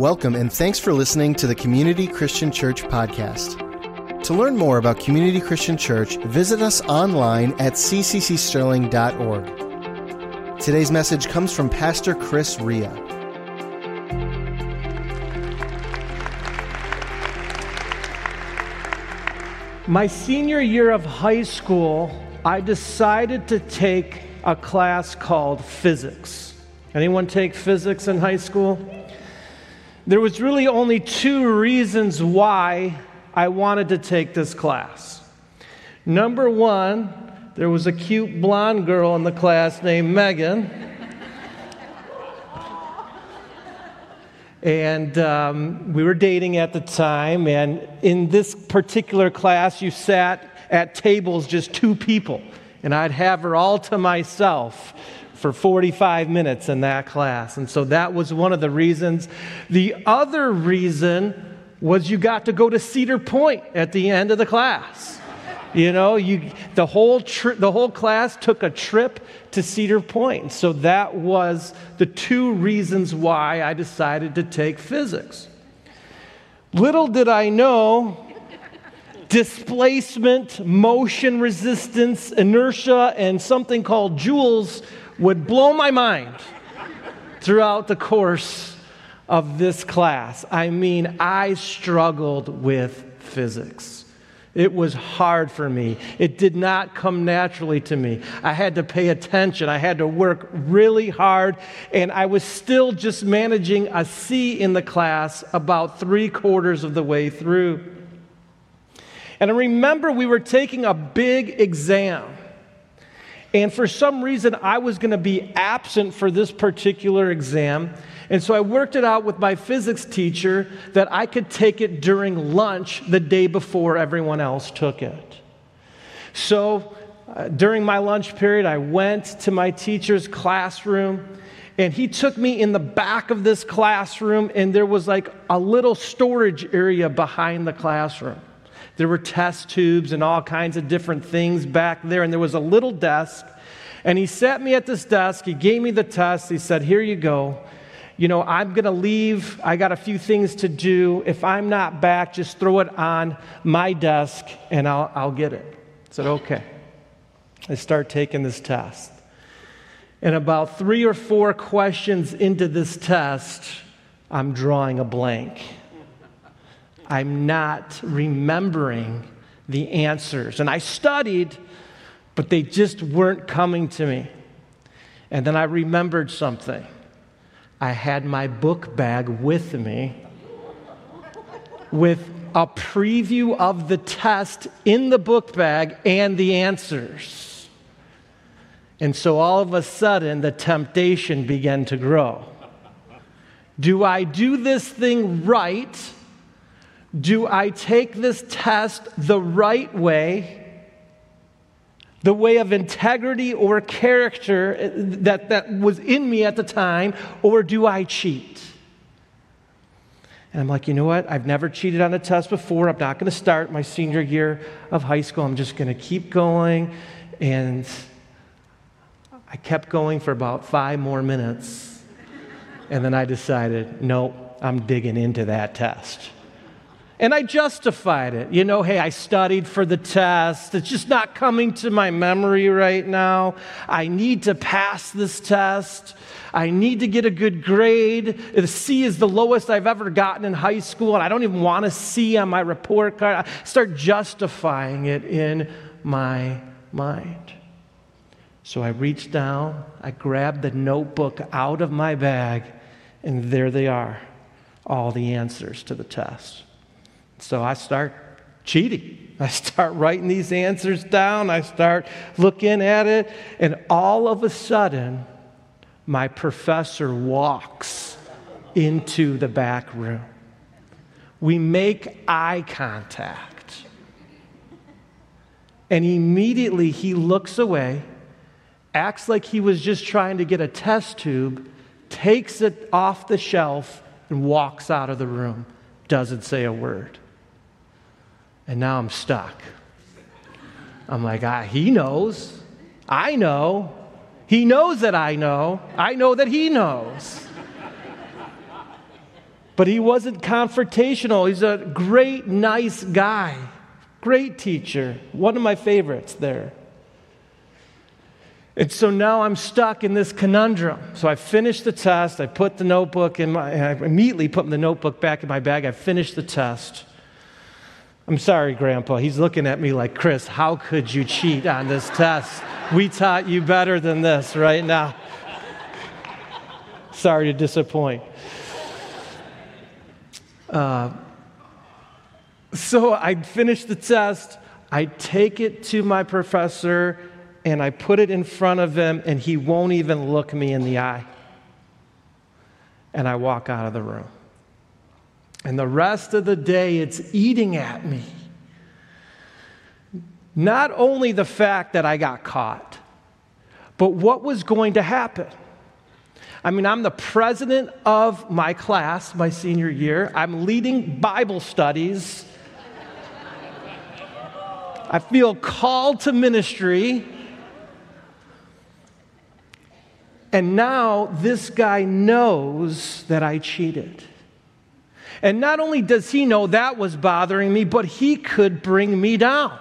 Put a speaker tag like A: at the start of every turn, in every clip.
A: Welcome and thanks for listening to the Community Christian Church podcast. To learn more about Community Christian Church, visit us online at cccsterling.org. Today's message comes from Pastor Chris Ria.
B: My senior year of high school, I decided to take a class called physics. Anyone take physics in high school? There was really only two reasons why I wanted to take this class. Number one, there was a cute blonde girl in the class named Megan. and um, we were dating at the time. And in this particular class, you sat at tables just two people, and I'd have her all to myself for 45 minutes in that class. And so that was one of the reasons. The other reason was you got to go to Cedar Point at the end of the class. You know, you, the, whole tri- the whole class took a trip to Cedar Point. So that was the two reasons why I decided to take physics. Little did I know displacement, motion resistance, inertia, and something called joules would blow my mind throughout the course of this class. I mean, I struggled with physics. It was hard for me. It did not come naturally to me. I had to pay attention. I had to work really hard, and I was still just managing a C in the class about three quarters of the way through. And I remember we were taking a big exam. And for some reason, I was going to be absent for this particular exam. And so I worked it out with my physics teacher that I could take it during lunch the day before everyone else took it. So uh, during my lunch period, I went to my teacher's classroom. And he took me in the back of this classroom, and there was like a little storage area behind the classroom. There were test tubes and all kinds of different things back there, and there was a little desk. And he sat me at this desk. He gave me the test. He said, Here you go. You know, I'm going to leave. I got a few things to do. If I'm not back, just throw it on my desk and I'll, I'll get it. I said, Okay. I start taking this test. And about three or four questions into this test, I'm drawing a blank. I'm not remembering the answers. And I studied, but they just weren't coming to me. And then I remembered something. I had my book bag with me with a preview of the test in the book bag and the answers. And so all of a sudden, the temptation began to grow. Do I do this thing right? Do I take this test the right way? The way of integrity or character that, that was in me at the time, or do I cheat? And I'm like, you know what? I've never cheated on a test before. I'm not going to start my senior year of high school. I'm just going to keep going. And I kept going for about five more minutes. And then I decided, nope, I'm digging into that test. And I justified it. You know, hey, I studied for the test. It's just not coming to my memory right now. I need to pass this test. I need to get a good grade. The C is the lowest I've ever gotten in high school, and I don't even want a C on my report card. I start justifying it in my mind. So I reached down, I grabbed the notebook out of my bag, and there they are all the answers to the test. So I start cheating. I start writing these answers down. I start looking at it. And all of a sudden, my professor walks into the back room. We make eye contact. And immediately he looks away, acts like he was just trying to get a test tube, takes it off the shelf, and walks out of the room. Doesn't say a word. And now I'm stuck. I'm like, ah, he knows. I know. He knows that I know. I know that he knows. But he wasn't confrontational. He's a great, nice guy, great teacher, one of my favorites there. And so now I'm stuck in this conundrum. So I finished the test. I put the notebook in my, I immediately put the notebook back in my bag. I finished the test. I'm sorry, Grandpa. He's looking at me like, Chris, how could you cheat on this test? We taught you better than this right now. sorry to disappoint. Uh, so I finish the test. I take it to my professor and I put it in front of him, and he won't even look me in the eye. And I walk out of the room. And the rest of the day, it's eating at me. Not only the fact that I got caught, but what was going to happen. I mean, I'm the president of my class my senior year, I'm leading Bible studies. I feel called to ministry. And now this guy knows that I cheated. And not only does he know that was bothering me, but he could bring me down.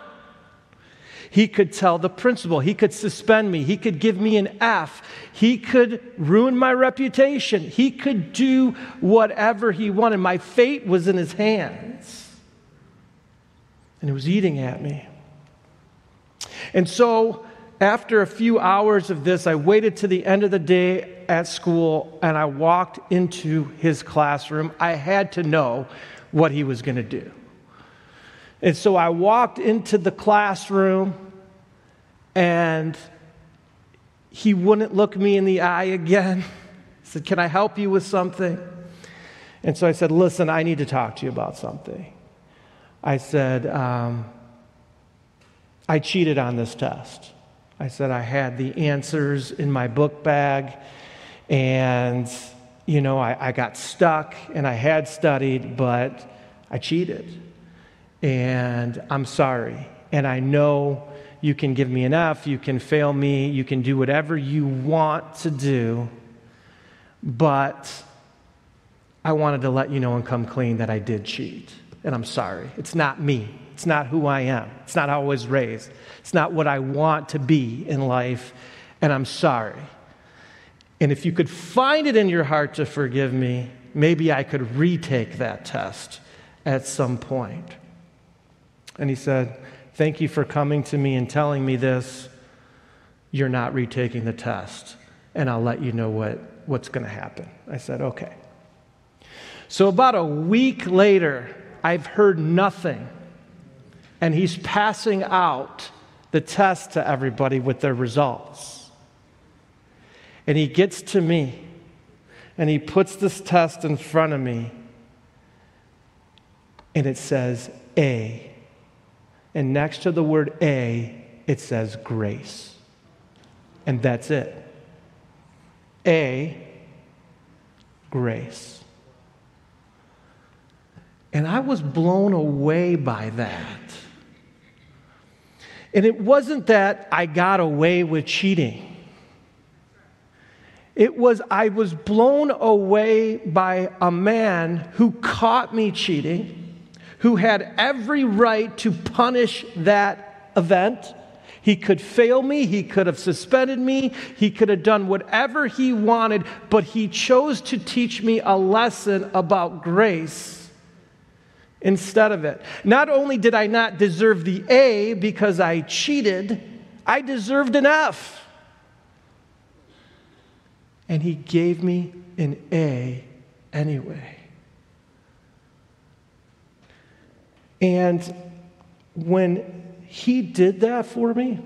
B: He could tell the principal, he could suspend me, he could give me an F, he could ruin my reputation, he could do whatever he wanted. My fate was in his hands, and it was eating at me. And so after a few hours of this, I waited to the end of the day at school and I walked into his classroom. I had to know what he was going to do. And so I walked into the classroom and he wouldn't look me in the eye again. He said, Can I help you with something? And so I said, Listen, I need to talk to you about something. I said, um, I cheated on this test. I said I had the answers in my book bag, and, you know, I, I got stuck and I had studied, but I cheated. And I'm sorry. And I know you can give me an F, you can fail me, you can do whatever you want to do, but I wanted to let you know and come clean that I did cheat. And I'm sorry. It's not me. It's not who I am. It's not how I was raised. It's not what I want to be in life. And I'm sorry. And if you could find it in your heart to forgive me, maybe I could retake that test at some point. And he said, Thank you for coming to me and telling me this. You're not retaking the test, and I'll let you know what, what's going to happen. I said, Okay. So, about a week later, I've heard nothing and he's passing out the test to everybody with their results. And he gets to me and he puts this test in front of me and it says A. And next to the word A, it says grace. And that's it. A, grace. And I was blown away by that. And it wasn't that I got away with cheating. It was, I was blown away by a man who caught me cheating, who had every right to punish that event. He could fail me, he could have suspended me, he could have done whatever he wanted, but he chose to teach me a lesson about grace instead of it. Not only did I not deserve the A because I cheated, I deserved an F. And he gave me an A anyway. And when he did that for me,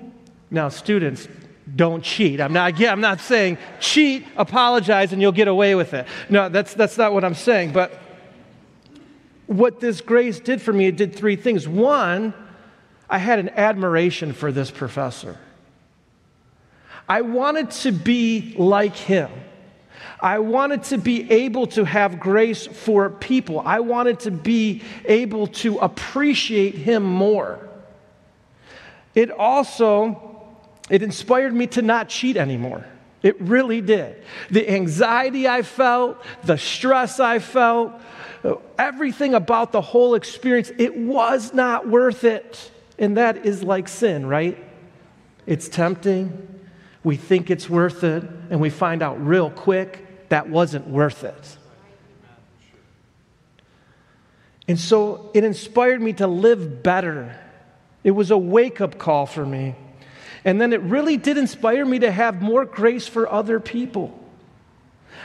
B: now, students, don't cheat. I'm not, yeah, I'm not saying cheat, apologize, and you'll get away with it. No, that's, that's not what I'm saying. But what this grace did for me, it did three things. One, I had an admiration for this professor. I wanted to be like him. I wanted to be able to have grace for people. I wanted to be able to appreciate him more. It also it inspired me to not cheat anymore. It really did. The anxiety I felt, the stress I felt, everything about the whole experience, it was not worth it. And that is like sin, right? It's tempting. We think it's worth it, and we find out real quick that wasn't worth it. And so it inspired me to live better. It was a wake up call for me. And then it really did inspire me to have more grace for other people.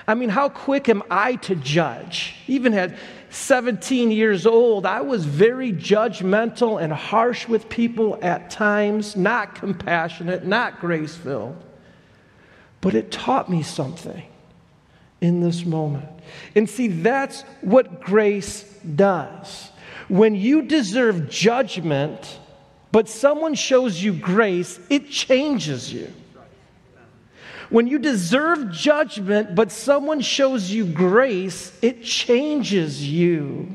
B: I mean, how quick am I to judge? Even at 17 years old, I was very judgmental and harsh with people at times, not compassionate, not grace filled. But it taught me something in this moment. And see, that's what grace does. When you deserve judgment, but someone shows you grace, it changes you. When you deserve judgment, but someone shows you grace, it changes you.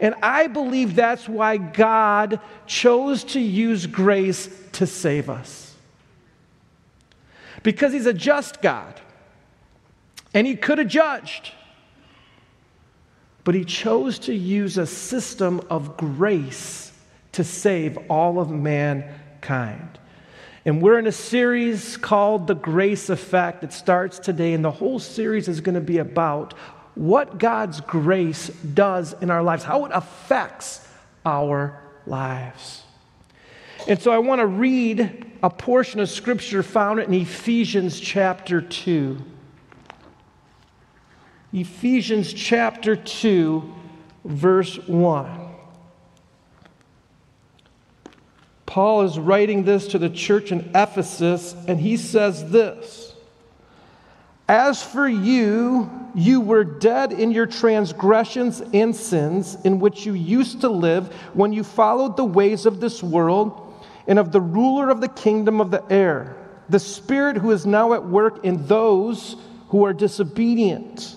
B: And I believe that's why God chose to use grace to save us. Because He's a just God. And He could have judged. But He chose to use a system of grace to save all of mankind. And we're in a series called The Grace Effect. that starts today, and the whole series is going to be about what God's grace does in our lives, how it affects our lives. And so I want to read a portion of scripture found in Ephesians chapter 2. Ephesians chapter 2, verse 1. Paul is writing this to the church in Ephesus, and he says this As for you, you were dead in your transgressions and sins in which you used to live when you followed the ways of this world and of the ruler of the kingdom of the air, the Spirit who is now at work in those who are disobedient.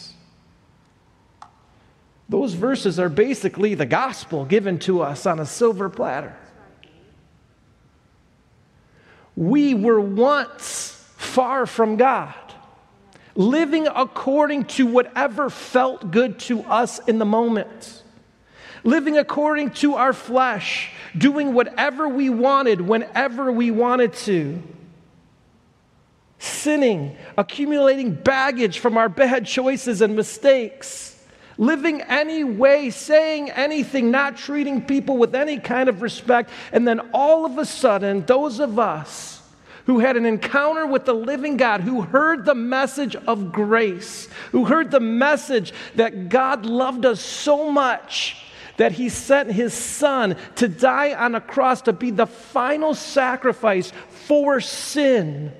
B: Those verses are basically the gospel given to us on a silver platter. We were once far from God, living according to whatever felt good to us in the moment, living according to our flesh, doing whatever we wanted whenever we wanted to sinning, accumulating baggage from our bad choices and mistakes, living any way, saying anything, not treating people with any kind of respect. And then all of a sudden, those of us who had an encounter with the living God, who heard the message of grace, who heard the message that God loved us so much that he sent his son to die on a cross to be the final sacrifice for sin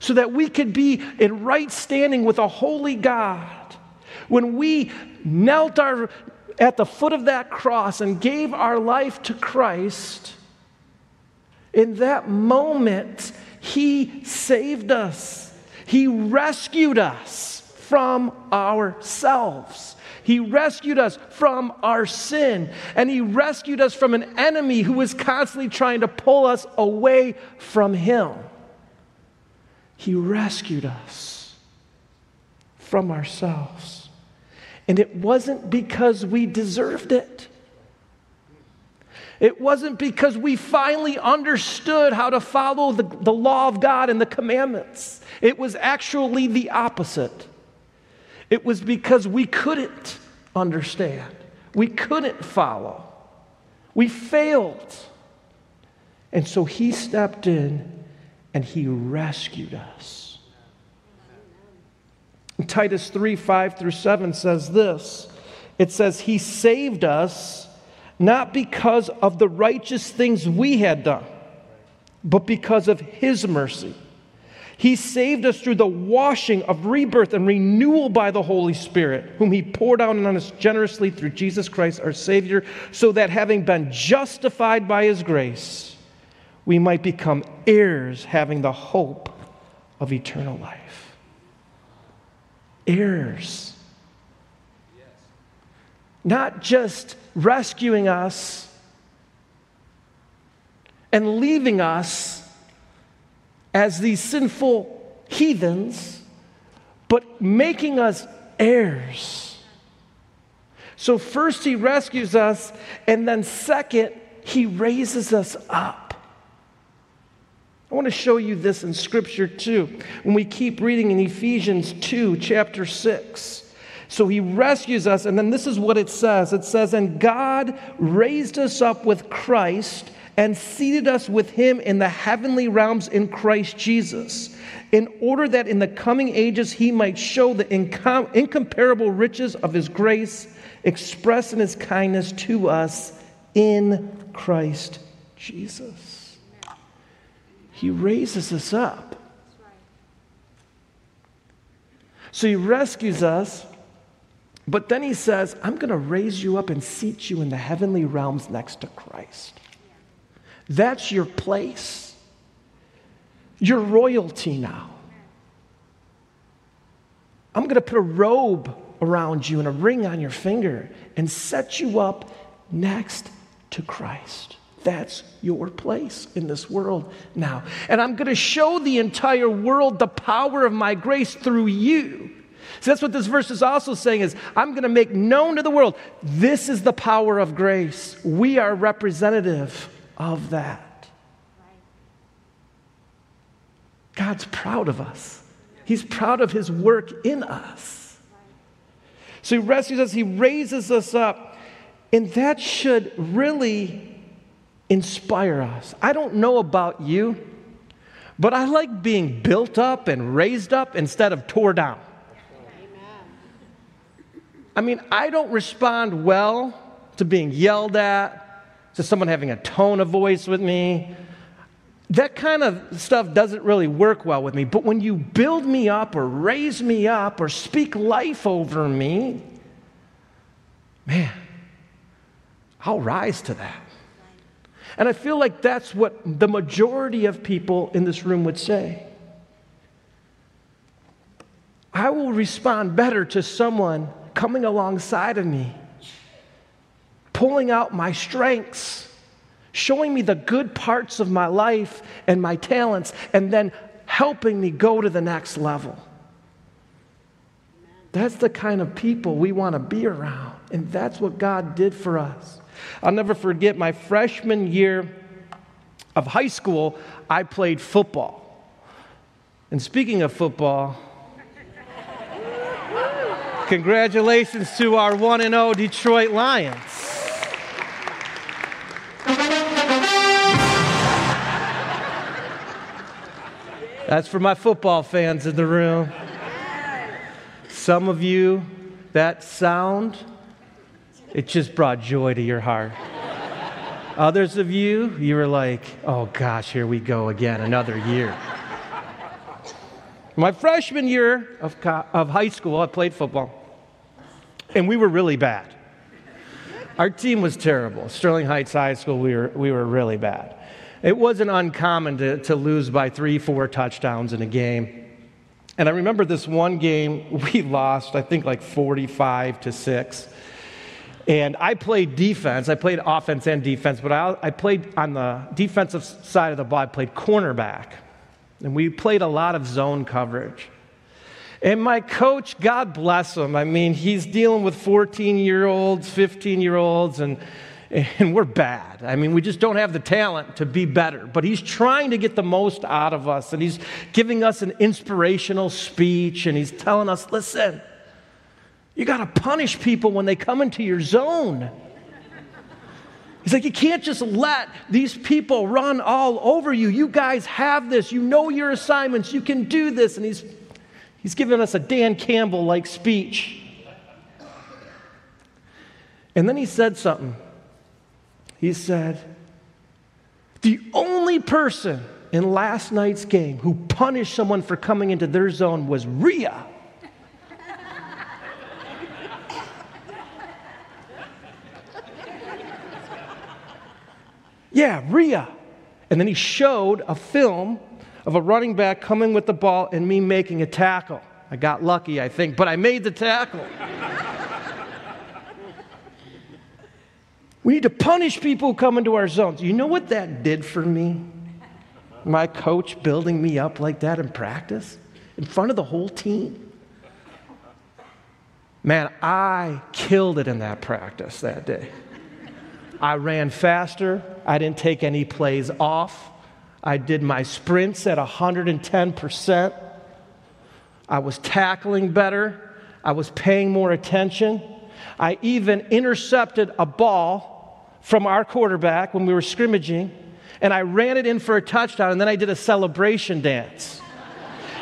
B: so that we could be in right standing with a holy God. When we knelt our, at the foot of that cross and gave our life to Christ, in that moment, He saved us. He rescued us from ourselves. He rescued us from our sin. And He rescued us from an enemy who was constantly trying to pull us away from Him. He rescued us from ourselves. And it wasn't because we deserved it. It wasn't because we finally understood how to follow the, the law of God and the commandments. It was actually the opposite. It was because we couldn't understand, we couldn't follow, we failed. And so he stepped in and he rescued us. Titus 3 5 through 7 says this it says, He saved us not because of the righteous things we had done, but because of His mercy. He saved us through the washing of rebirth and renewal by the Holy Spirit, whom He poured out on us generously through Jesus Christ our Savior, so that having been justified by His grace, we might become heirs having the hope of eternal life. Heirs. Not just rescuing us and leaving us as these sinful heathens, but making us heirs. So, first, he rescues us, and then, second, he raises us up. I want to show you this in Scripture too. When we keep reading in Ephesians 2, chapter 6. So he rescues us, and then this is what it says it says, And God raised us up with Christ and seated us with him in the heavenly realms in Christ Jesus, in order that in the coming ages he might show the incom- incomparable riches of his grace expressed in his kindness to us in Christ Jesus. He raises us up. So he rescues us, but then he says, I'm going to raise you up and seat you in the heavenly realms next to Christ. That's your place. You're royalty now. I'm going to put a robe around you and a ring on your finger and set you up next to Christ. That's your place in this world now. And I'm going to show the entire world the power of my grace through you. So that's what this verse is also saying is I'm going to make known to the world this is the power of grace. We are representative of that. God's proud of us. He's proud of his work in us. So he rescues us, he raises us up, and that should really inspire us. I don't know about you, but I like being built up and raised up instead of tore down. I mean, I don't respond well to being yelled at, to someone having a tone of voice with me. That kind of stuff doesn't really work well with me. But when you build me up or raise me up or speak life over me, man, I'll rise to that. And I feel like that's what the majority of people in this room would say. I will respond better to someone coming alongside of me pulling out my strengths, showing me the good parts of my life and my talents, and then helping me go to the next level. That's the kind of people we want to be around, and that's what God did for us. I'll never forget my freshman year of high school, I played football. And speaking of football, congratulations to our 1 0 Detroit Lions. That's for my football fans in the room. Some of you, that sound, it just brought joy to your heart. Others of you, you were like, oh gosh, here we go again, another year. My freshman year of, co- of high school, I played football, and we were really bad. Our team was terrible. Sterling Heights High School, we were, we were really bad. It wasn't uncommon to, to lose by three, four touchdowns in a game. And I remember this one game we lost, I think like 45 to 6. And I played defense. I played offense and defense, but I, I played on the defensive side of the ball, I played cornerback. And we played a lot of zone coverage. And my coach, God bless him, I mean, he's dealing with 14 year olds, 15 year olds, and and we're bad. I mean, we just don't have the talent to be better. But he's trying to get the most out of us, and he's giving us an inspirational speech, and he's telling us listen, you got to punish people when they come into your zone. He's like, you can't just let these people run all over you. You guys have this. You know your assignments. You can do this. And he's, he's giving us a Dan Campbell like speech. And then he said something. He said, The only person in last night's game who punished someone for coming into their zone was Rhea. Yeah, Rhea. And then he showed a film of a running back coming with the ball and me making a tackle. I got lucky, I think, but I made the tackle. we need to punish people who come into our zones. You know what that did for me? My coach building me up like that in practice in front of the whole team. Man, I killed it in that practice that day. I ran faster. I didn't take any plays off. I did my sprints at 110%. I was tackling better. I was paying more attention. I even intercepted a ball from our quarterback when we were scrimmaging, and I ran it in for a touchdown, and then I did a celebration dance.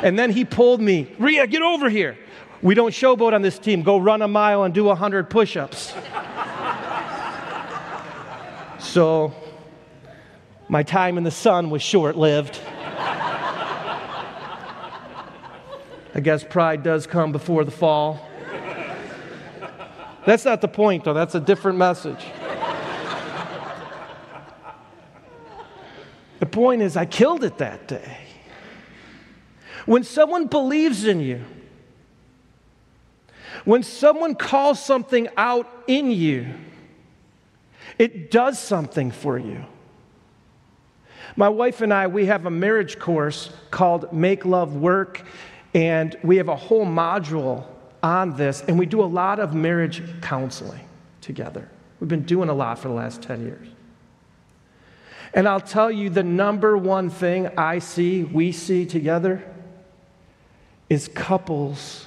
B: And then he pulled me, Rhea, get over here. We don't showboat on this team. Go run a mile and do 100 push ups. So my time in the sun was short lived. I guess pride does come before the fall. That's not the point, though. That's a different message. the point is, I killed it that day. When someone believes in you, when someone calls something out in you, it does something for you. My wife and I, we have a marriage course called Make Love Work, and we have a whole module on this, and we do a lot of marriage counseling together. We've been doing a lot for the last 10 years. And I'll tell you the number one thing I see, we see together, is couples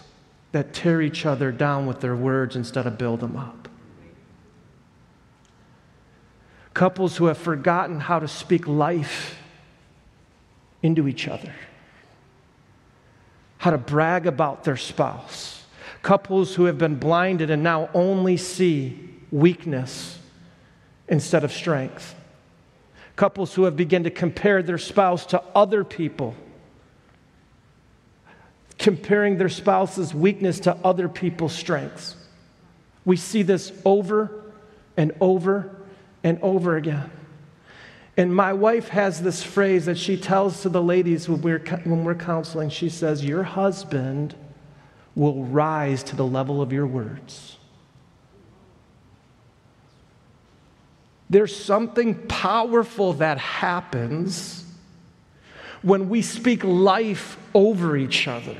B: that tear each other down with their words instead of build them up. Couples who have forgotten how to speak life into each other, how to brag about their spouse. Couples who have been blinded and now only see weakness instead of strength. Couples who have begun to compare their spouse to other people, comparing their spouse's weakness to other people's strengths. We see this over and over and over again. And my wife has this phrase that she tells to the ladies when we're, when we're counseling. She says, Your husband will rise to the level of your words. There's something powerful that happens when we speak life over each other.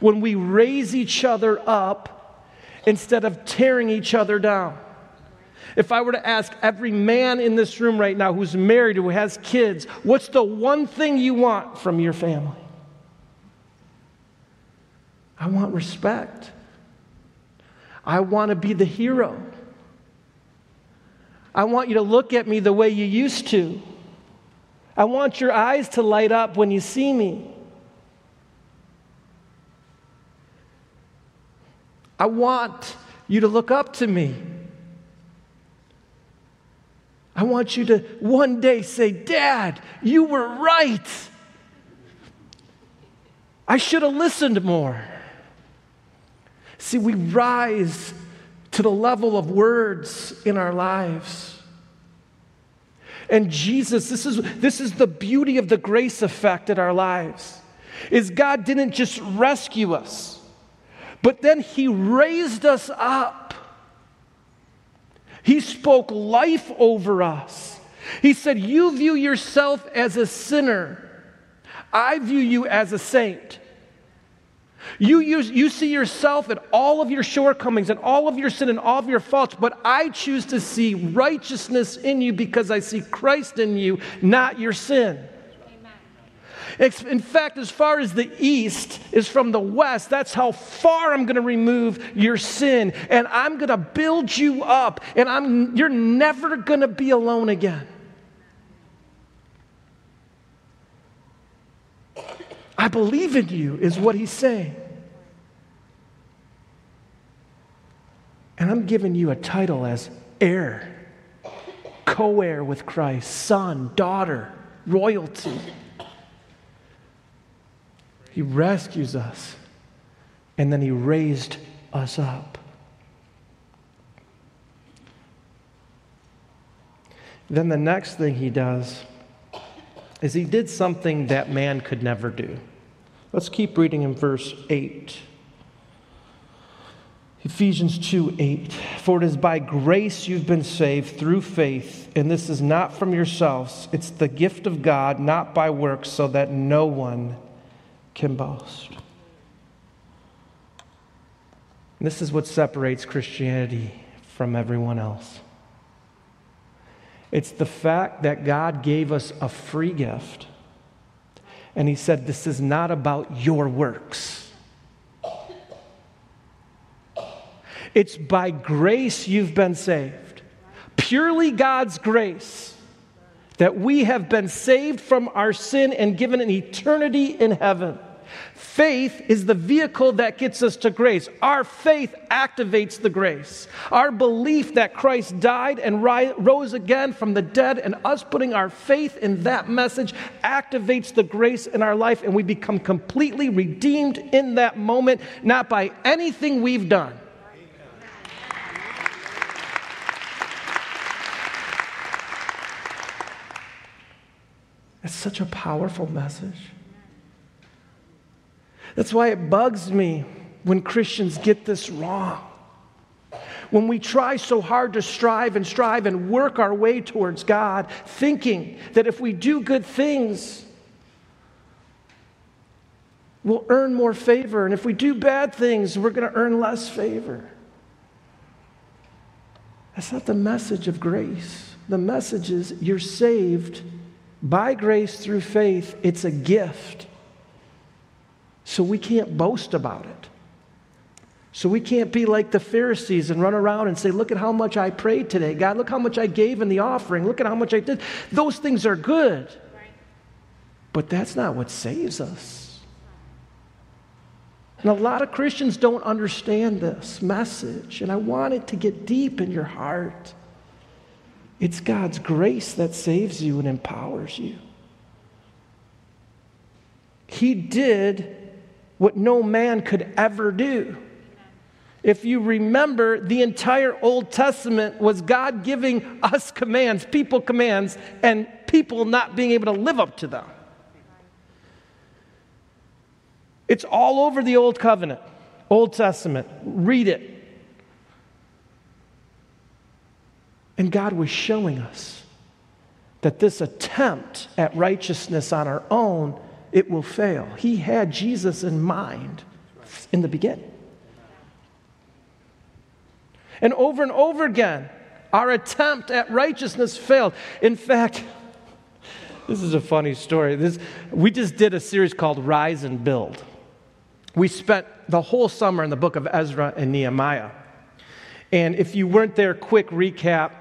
B: When we raise each other up instead of tearing each other down. If I were to ask every man in this room right now who's married, who has kids, what's the one thing you want from your family? I want respect. I want to be the hero. I want you to look at me the way you used to. I want your eyes to light up when you see me. I want you to look up to me. I want you to one day say, Dad, you were right. I should have listened more. See, we rise to the level of words in our lives. And Jesus, this is, this is the beauty of the grace effect in our lives, is God didn't just rescue us, but then He raised us up he spoke life over us. He said, You view yourself as a sinner, I view you as a saint. You, use, you see yourself and all of your shortcomings and all of your sin and all of your faults, but I choose to see righteousness in you because I see Christ in you, not your sin. In fact, as far as the east is from the west, that's how far I'm going to remove your sin. And I'm going to build you up. And I'm, you're never going to be alone again. I believe in you, is what he's saying. And I'm giving you a title as heir, co heir with Christ, son, daughter, royalty. He rescues us, and then He raised us up. Then the next thing He does is He did something that man could never do. Let's keep reading in verse 8. Ephesians 2 8. For it is by grace you've been saved through faith, and this is not from yourselves. It's the gift of God, not by works, so that no one can boast. And this is what separates Christianity from everyone else. It's the fact that God gave us a free gift, and He said, This is not about your works. It's by grace you've been saved. Purely God's grace that we have been saved from our sin and given an eternity in heaven. Faith is the vehicle that gets us to grace. Our faith activates the grace. Our belief that Christ died and rose again from the dead, and us putting our faith in that message activates the grace in our life, and we become completely redeemed in that moment, not by anything we've done It's such a powerful message. That's why it bugs me when Christians get this wrong. When we try so hard to strive and strive and work our way towards God, thinking that if we do good things, we'll earn more favor. And if we do bad things, we're going to earn less favor. That's not the message of grace. The message is you're saved by grace through faith, it's a gift. So we can't boast about it. So we can't be like the Pharisees and run around and say, Look at how much I prayed today. God, look how much I gave in the offering. Look at how much I did. Those things are good. But that's not what saves us. And a lot of Christians don't understand this message. And I want it to get deep in your heart. It's God's grace that saves you and empowers you. He did what no man could ever do. If you remember, the entire Old Testament was God giving us commands, people commands, and people not being able to live up to them. It's all over the Old Covenant, Old Testament. Read it. And God was showing us that this attempt at righteousness on our own, it will fail. He had Jesus in mind in the beginning. And over and over again, our attempt at righteousness failed. In fact, this is a funny story. This, we just did a series called Rise and Build. We spent the whole summer in the book of Ezra and Nehemiah. And if you weren't there, quick recap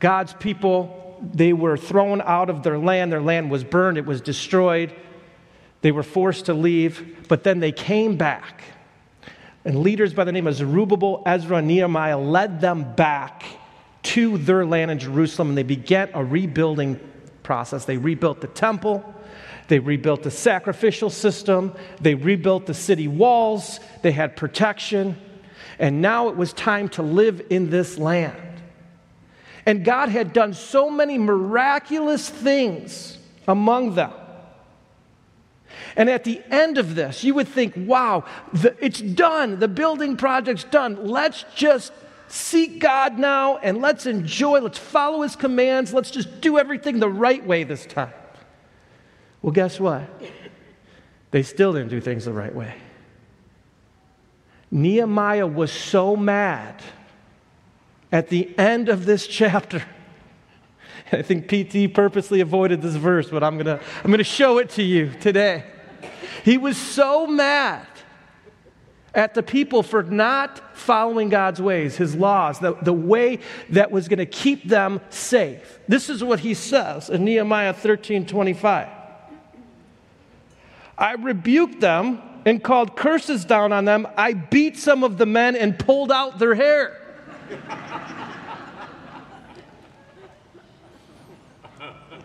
B: God's people, they were thrown out of their land. Their land was burned, it was destroyed. They were forced to leave, but then they came back. And leaders by the name of Zerubbabel, Ezra, Nehemiah led them back to their land in Jerusalem, and they began a rebuilding process. They rebuilt the temple, they rebuilt the sacrificial system, they rebuilt the city walls, they had protection, and now it was time to live in this land. And God had done so many miraculous things among them. And at the end of this, you would think, wow, the, it's done. The building project's done. Let's just seek God now and let's enjoy, let's follow His commands. Let's just do everything the right way this time. Well, guess what? They still didn't do things the right way. Nehemiah was so mad at the end of this chapter. I think PT purposely avoided this verse, but I'm going to I'm going to show it to you today. He was so mad at the people for not following God's ways, his laws, the, the way that was going to keep them safe. This is what he says in Nehemiah 13 25. I rebuked them and called curses down on them. I beat some of the men and pulled out their hair.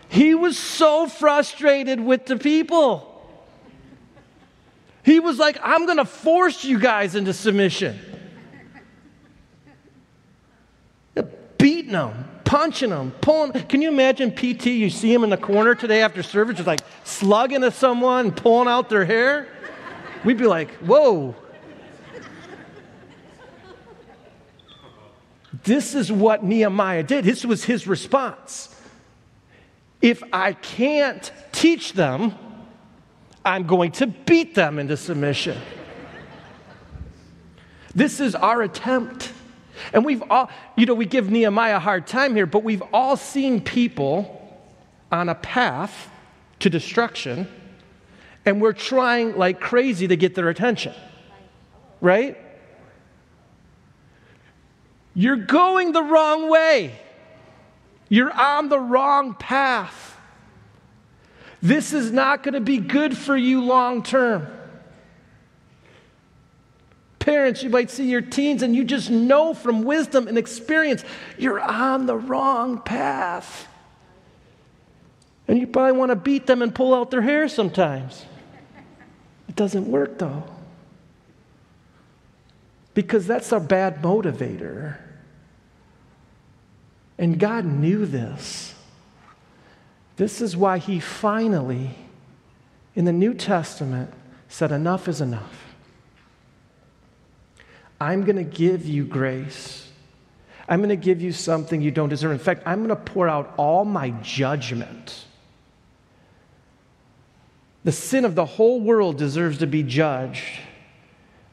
B: He was so frustrated with the people. He was like, I'm going to force you guys into submission. Beating them, punching them, pulling. Can you imagine PT? You see him in the corner today after service, just like slugging at someone, pulling out their hair. We'd be like, whoa. This is what Nehemiah did. This was his response. If I can't teach them, I'm going to beat them into submission. This is our attempt. And we've all, you know, we give Nehemiah a hard time here, but we've all seen people on a path to destruction, and we're trying like crazy to get their attention. Right? You're going the wrong way. You're on the wrong path. This is not going to be good for you long term. Parents, you might see your teens and you just know from wisdom and experience you're on the wrong path. And you probably want to beat them and pull out their hair sometimes. It doesn't work though. Because that's a bad motivator. And God knew this. This is why he finally, in the New Testament, said, Enough is enough. I'm going to give you grace. I'm going to give you something you don't deserve. In fact, I'm going to pour out all my judgment. The sin of the whole world deserves to be judged.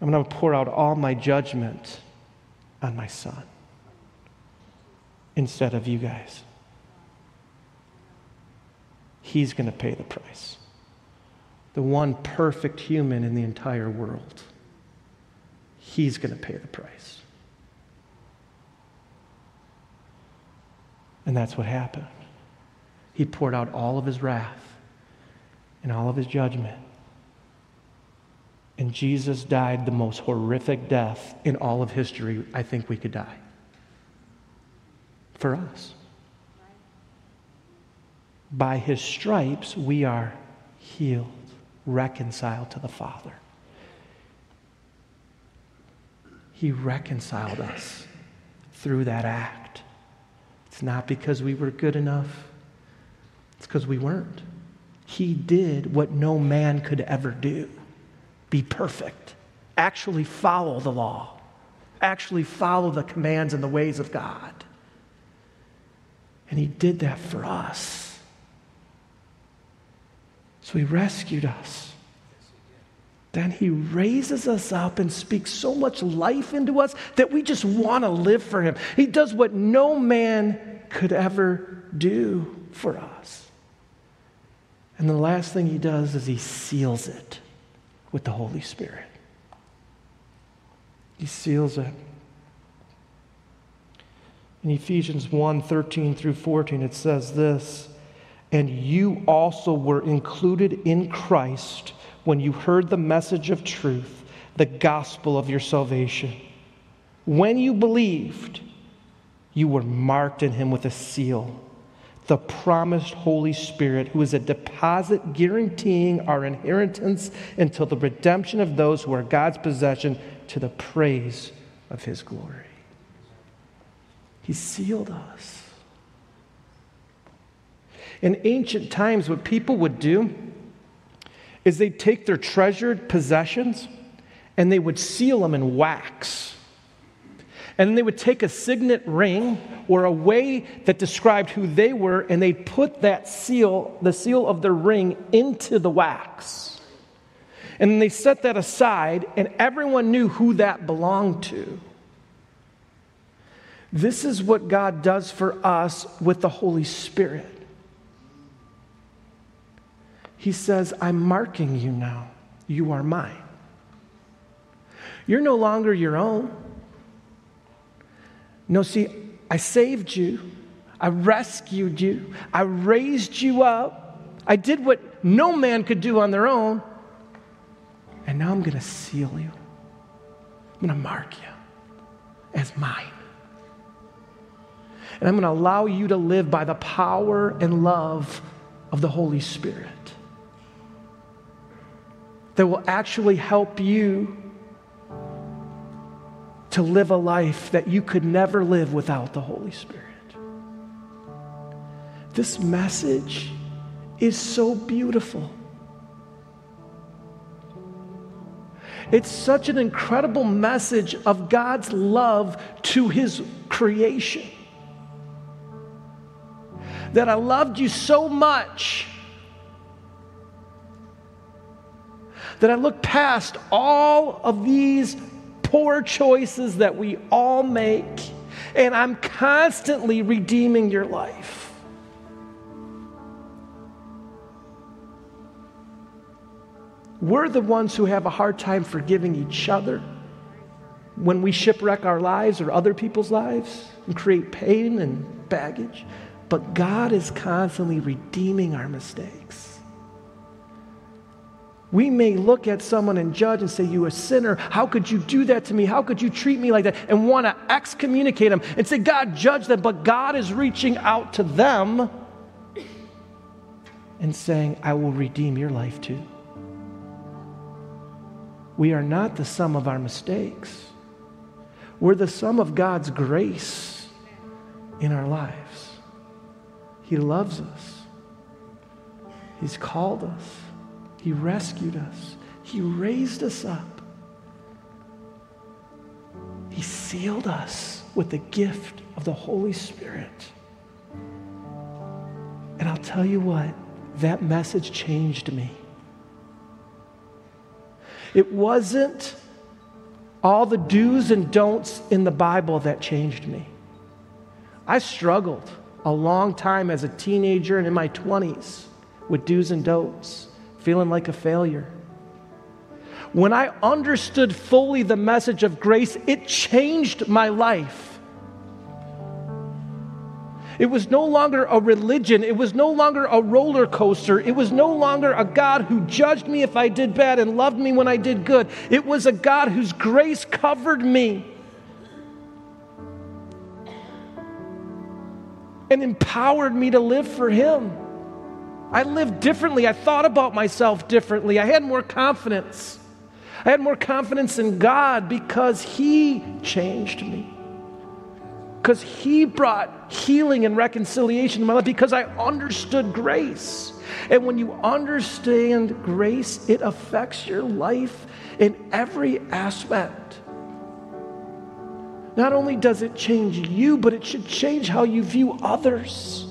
B: I'm going to pour out all my judgment on my son instead of you guys. He's going to pay the price. The one perfect human in the entire world. He's going to pay the price. And that's what happened. He poured out all of his wrath and all of his judgment. And Jesus died the most horrific death in all of history I think we could die. For us. By his stripes, we are healed, reconciled to the Father. He reconciled us through that act. It's not because we were good enough, it's because we weren't. He did what no man could ever do be perfect, actually follow the law, actually follow the commands and the ways of God. And He did that for us. So he rescued us. Then he raises us up and speaks so much life into us that we just want to live for him. He does what no man could ever do for us. And the last thing he does is he seals it with the Holy Spirit. He seals it. In Ephesians 1 13 through 14, it says this and you also were included in Christ when you heard the message of truth, the gospel of your salvation. When you believed, you were marked in him with a seal, the promised Holy Spirit, who is a deposit guaranteeing our inheritance until the redemption of those who are God's possession to the praise of his glory. He sealed us. In ancient times, what people would do is they'd take their treasured possessions and they would seal them in wax. And then they would take a signet ring or a way that described who they were, and they'd put that seal, the seal of their ring, into the wax. And then they set that aside, and everyone knew who that belonged to. This is what God does for us with the Holy Spirit. He says, I'm marking you now. You are mine. You're no longer your own. No, see, I saved you. I rescued you. I raised you up. I did what no man could do on their own. And now I'm going to seal you. I'm going to mark you as mine. And I'm going to allow you to live by the power and love of the Holy Spirit that will actually help you to live a life that you could never live without the Holy Spirit. This message is so beautiful. It's such an incredible message of God's love to his creation. That I loved you so much that I look past all of these poor choices that we all make, and I'm constantly redeeming your life. We're the ones who have a hard time forgiving each other when we shipwreck our lives or other people's lives and create pain and baggage. But God is constantly redeeming our mistakes. We may look at someone and judge and say, You a sinner. How could you do that to me? How could you treat me like that? And want to excommunicate them and say, God, judge them. But God is reaching out to them and saying, I will redeem your life too. We are not the sum of our mistakes. We're the sum of God's grace in our lives. He loves us. He's called us. He rescued us. He raised us up. He sealed us with the gift of the Holy Spirit. And I'll tell you what, that message changed me. It wasn't all the do's and don'ts in the Bible that changed me. I struggled a long time as a teenager and in my 20s with do's and don'ts, feeling like a failure. When I understood fully the message of grace, it changed my life. It was no longer a religion. It was no longer a roller coaster. It was no longer a God who judged me if I did bad and loved me when I did good. It was a God whose grace covered me and empowered me to live for Him. I lived differently. I thought about myself differently. I had more confidence. I had more confidence in God because He changed me because He brought healing and reconciliation in my life because I understood grace. And when you understand grace, it affects your life in every aspect. Not only does it change you, but it should change how you view others.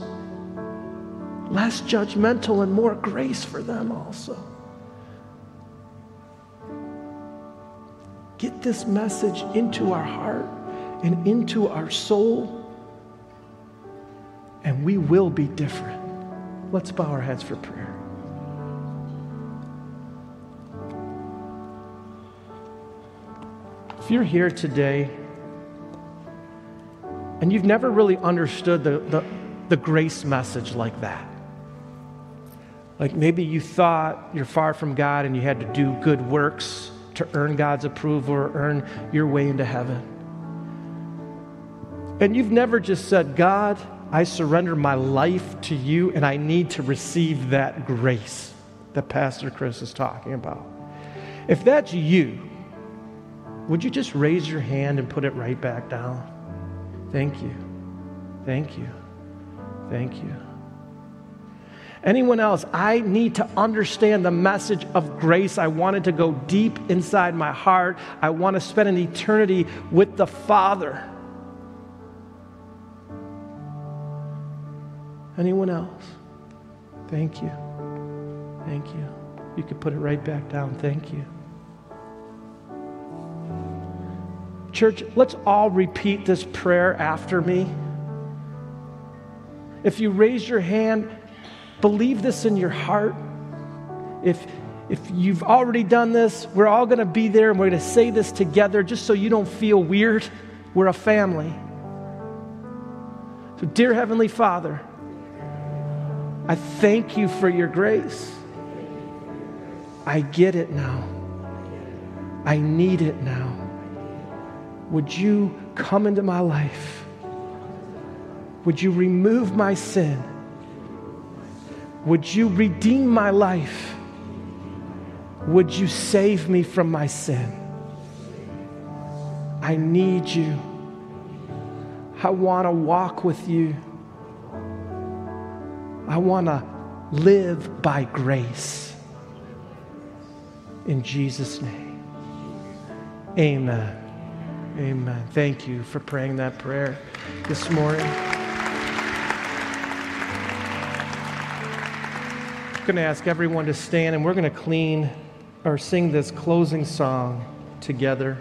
B: Less judgmental and more grace for them also. Get this message into our heart and into our soul, and we will be different. Let's bow our heads for prayer. If you're here today and you've never really understood the, the, the grace message like that, like maybe you thought you're far from God and you had to do good works to earn God's approval or earn your way into heaven and you've never just said, God, I surrender my life to you and I need to receive that grace that Pastor Chris is talking about. If that's you, would you just raise your hand and put it right back down? Thank you. Thank you. Thank you. Anyone else, I need to understand the message of grace. I wanted to go deep inside my heart. I want to spend an eternity with the Father. Anyone else? Thank you. Thank you. You could put it right back down. Thank you. Church, let's all repeat this prayer after me. If you raise your hand, believe this in your heart. If, if you've already done this, we're all going to be there and we're going to say this together just so you don't feel weird. We're a family. So, dear Heavenly Father, I thank you for your grace. I get it now. I need it now. Would you come into my life Would you remove my sin? Would you redeem my life? Would you save me from my sin? I need you. I want to walk with you. I want to live by grace. In Jesus' name. Amen. Amen. Thank you for praying that prayer this morning. I'm going to ask everyone to stand and we're going to clean or sing this closing song together.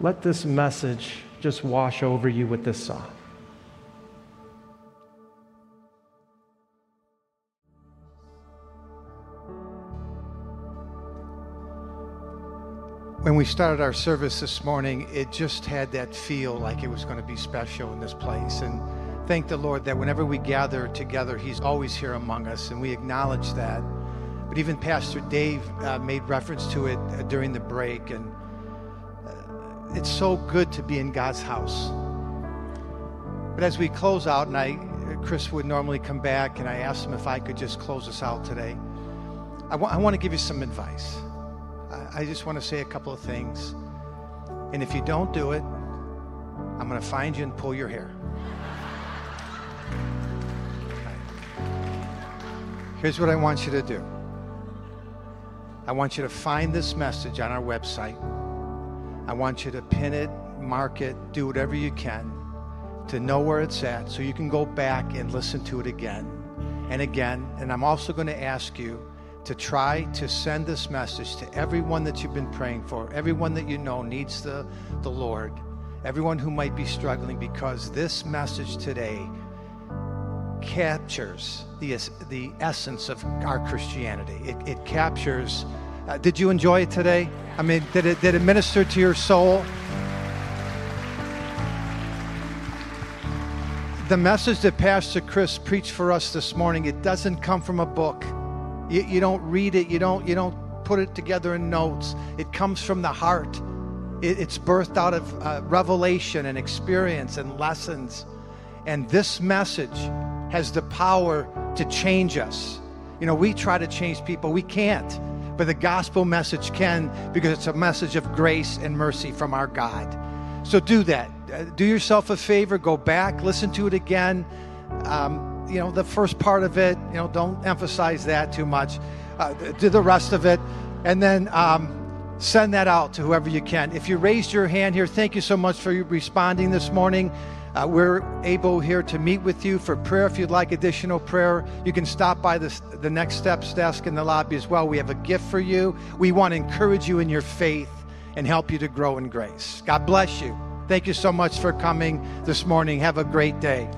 B: Let this message just wash over you with this song.
C: When we started our service this morning, it just had that feel like it was going to be special in this place. And thank the Lord that whenever we gather together, He's always here among us, and we acknowledge that. But even Pastor Dave uh, made reference to it uh, during the break, and uh, it's so good to be in God's house. But as we close out, and I, Chris would normally come back, and I asked him if I could just close us out today. I, I want to give you some advice. I just want to say a couple of things. And if you don't do it, I'm going to find you and pull your hair. Here's what I want you to do I want you to find this message on our website. I want you to pin it, mark it, do whatever you can to know where it's at so you can go back and listen to it again and again. And I'm also going to ask you to try to send this message to everyone that you've been praying for, everyone that you know needs the, the Lord, everyone who might be struggling, because this message today captures the, the essence of our Christianity. It, it captures. Uh, did you enjoy it today? I mean, did it, did it minister to your soul? The message that Pastor Chris preached for us this morning, it doesn't come from a book. You, you don't read it, you don't, you don't put it together in notes. It comes from the heart. It, it's birthed out of uh, revelation and experience and lessons. And this message has the power to change us. You know, we try to change people, we can't. But the gospel message can because it's a message of grace and mercy from our God. So do that. Uh, do yourself a favor, go back, listen to it again. Um, you know, the first part of it, you know, don't emphasize that too much. Uh, do the rest of it. And then um, send that out to whoever you can. If you raised your hand here, thank you so much for responding this morning. Uh, we're able here to meet with you for prayer. If you'd like additional prayer, you can stop by the, the Next Steps desk in the lobby as well. We have a gift for you. We want to encourage you in your faith and help you to grow in grace. God bless you. Thank you so much for coming this morning. Have a great day.